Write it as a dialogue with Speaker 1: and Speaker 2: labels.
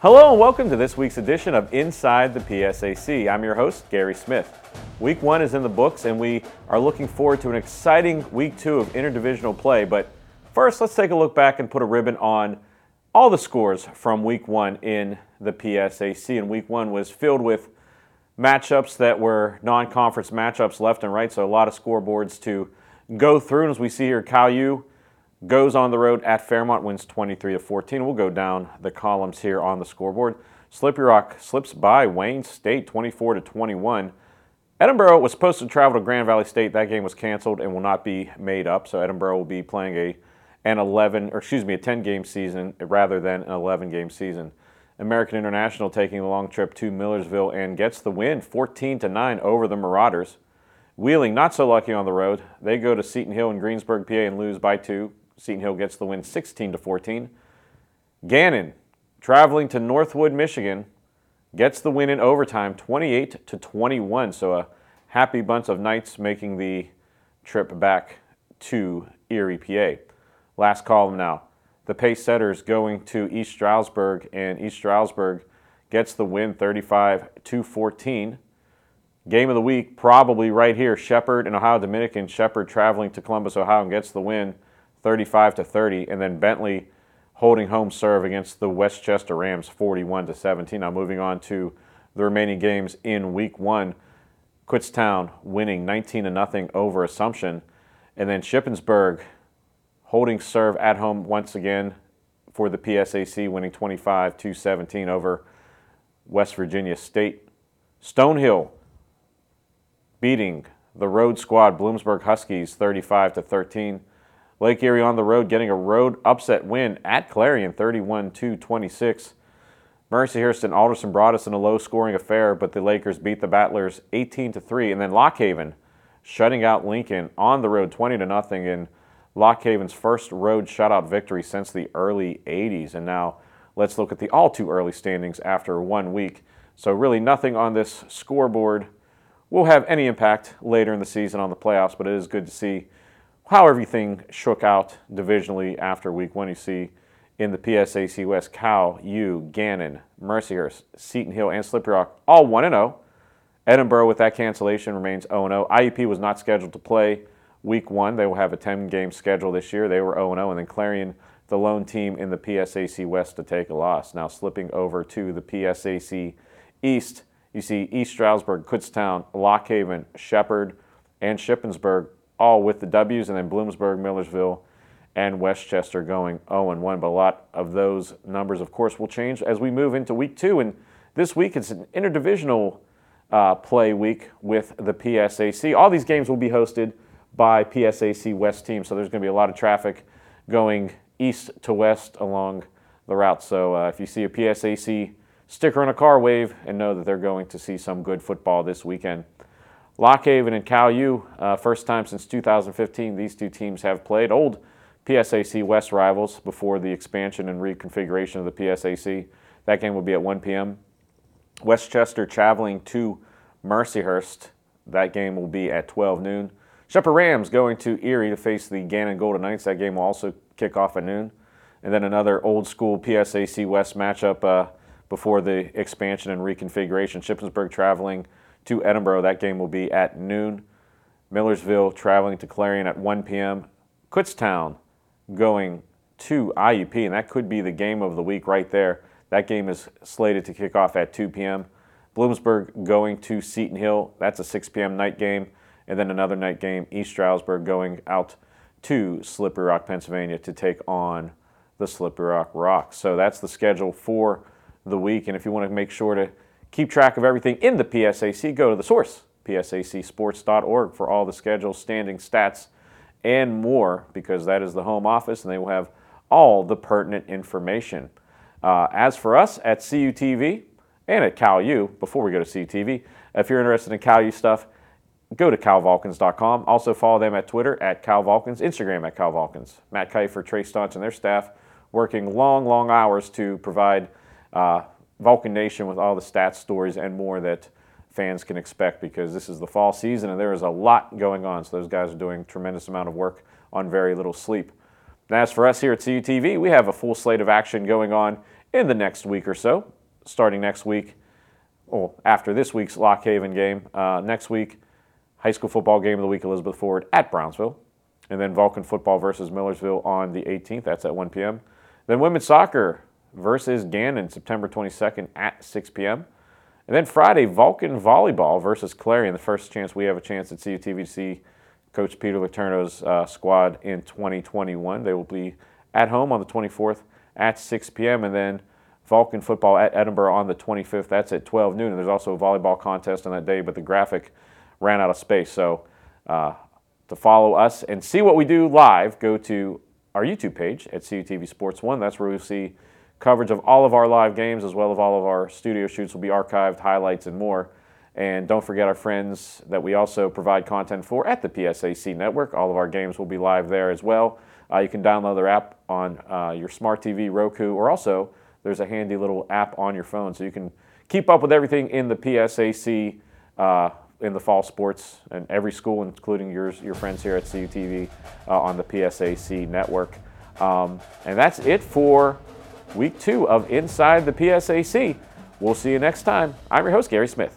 Speaker 1: Hello and welcome to this week's edition of Inside the PSAC. I'm your host, Gary Smith. Week one is in the books, and we are looking forward to an exciting week two of interdivisional play. But first, let's take a look back and put a ribbon on all the scores from week one in the PSAC. And week one was filled with matchups that were non conference matchups left and right, so a lot of scoreboards to go through. And as we see here, Cal U goes on the road at Fairmont, wins 23 to 14. We'll go down the columns here on the scoreboard. Slippery Rock slips by Wayne State 24 to 21. Edinboro was supposed to travel to Grand Valley State. That game was canceled and will not be made up. So Edinboro will be playing a an 11 or excuse me a 10 game season rather than an 11 game season. American International taking the long trip to Millersville and gets the win 14 to 9 over the Marauders. Wheeling not so lucky on the road. They go to Seton Hill in Greensburg, PA and lose by 2. Seton Hill gets the win 16 to 14. Gannon, traveling to Northwood, Michigan, gets the win in overtime 28 to 21. So a happy bunch of Knights making the trip back to Erie, PA. Last column now. The pace setters going to East Stroudsburg, and East Stroudsburg gets the win 35 to 14. Game of the week, probably right here. Shepherd and Ohio Dominican. Shepherd traveling to Columbus, Ohio, and gets the win 35 to 30, and then Bentley holding home serve against the West Chester Rams 41 to 17. Now moving on to the remaining games in week 1. Kutztown winning 19 to nothing over Assumption, and then Shippensburg holding serve at home once again for the PSAC winning 25 to 17 over West Virginia State. Stonehill beating the road squad Bloomsburg Huskies 35 to 13. Lake Erie on the road getting a road upset win at Clarion 31 26. Mercyhurst and Alderson Broaddus in a low scoring affair, but the Lakers beat the Battlers 18 3. And then Lock Haven shutting out Lincoln on the road 20 0 in Lock Haven's first road shutout victory since the early 80s. And now let's look at the all too early standings after one week. So, really, nothing on this scoreboard will have any impact later in the season on the playoffs, but it is good to see how everything shook out divisionally after week one. You see in the PSAC West, Cal, U, Gannon, Mercyhurst, Seton Hill, and Slippery Rock all 1 0. Edinboro, with that cancellation, remains 0 0. IUP was not scheduled to play week one. They will have a 10 game schedule this year. They were 0 0. And then Clarion, the lone team in the PSAC West, to take a loss. Now slipping over to the PSAC East, you see East Stroudsburg, Kutztown, Lock Haven, Shepherd, and Shippensburg all with the W's, and then Bloomsburg, Millersville, and West Chester going 0 1. But a lot of those numbers, of course, will change as we move into week two. And this week it's an interdivisional uh, play week with the PSAC. All these games will be hosted by PSAC West teams, so there's going to be a lot of traffic going east to west along the route. So uh, if you see a PSAC sticker on a car, wave and know that they're going to see some good football this weekend. Lock Haven and Cal U, uh, first time since 2015, these two teams have played. Old PSAC West rivals before the expansion and reconfiguration of the PSAC. That game will be at 1 p.m. West Chester traveling to Mercyhurst. That game will be at 12 noon. Shepherd Rams going to Erie to face the Gannon Golden Knights. That game will also kick off at noon. And then another old school PSAC West matchup uh, before the expansion and reconfiguration. Shippensburg traveling to Edinboro. That game will be at noon. Millersville traveling to Clarion at 1 p.m. Kutztown going to IUP, and that could be the game of the week right there. That game is slated to kick off at 2 p.m. Bloomsburg going to Seton Hill. That's a 6 p.m. night game. And then another night game, East Stroudsburg going out to Slippery Rock, Pennsylvania to take on the Slippery Rock Rocks. So that's the schedule for the week. And if you want to make sure to keep track of everything in the PSAC, go to the source, psacsports.org, for all the schedules, standing stats, and more, because that is the home office and they will have all the pertinent information. Uh, as for us at CUTV and at CalU, before we go to CUTV, if you're interested in CalU stuff, go to calvulcans.com. Also follow them at Twitter at calvulcans, Instagram at calvulcans. Matt Kiefer, Trey Staunch, and their staff working long, long hours to provide uh, Vulcan Nation with all the stats, stories, and more that fans can expect because this is the fall season and there is a lot going on. So those guys are doing tremendous amount of work on very little sleep. And as for us here at CUTV, we have a full slate of action going on in the next week or so. Starting next week, well, after this week's Lock Haven game, uh, next week, high school football game of the week, Elizabeth Forward at Brownsville. And then Vulcan football versus Millersville on the 18th. That's at 1 p.m. Then women's soccer versus Gannon, September 22nd at 6 p.m. And then Friday, Vulcan volleyball versus Clarion. The first chance we have a chance at CUTV to see Coach Peter Letourneau's uh, squad in 2021. They will be at home on the 24th at 6 p.m. And then Vulcan football at Edinboro on the 25th. That's at 12 noon. And there's also a volleyball contest on that day, but the graphic ran out of space. So uh, to follow us and see what we do live, go to our YouTube page at CUTV Sports One. That's where we'll see coverage of all of our live games as well as all of our studio shoots will be archived, highlights, and more. And don't forget our friends that we also provide content for at the PSAC network. All of our games will be live there as well. Uh, you can download their app on uh, your smart TV, Roku, or also there's a handy little app on your phone so you can keep up with everything in the PSAC uh, in the fall sports and every school, including yours, your friends here at CUTV uh, on the PSAC network. Um, and that's it for week two of Inside the PSAC. We'll see you next time. I'm your host, Gary Smith.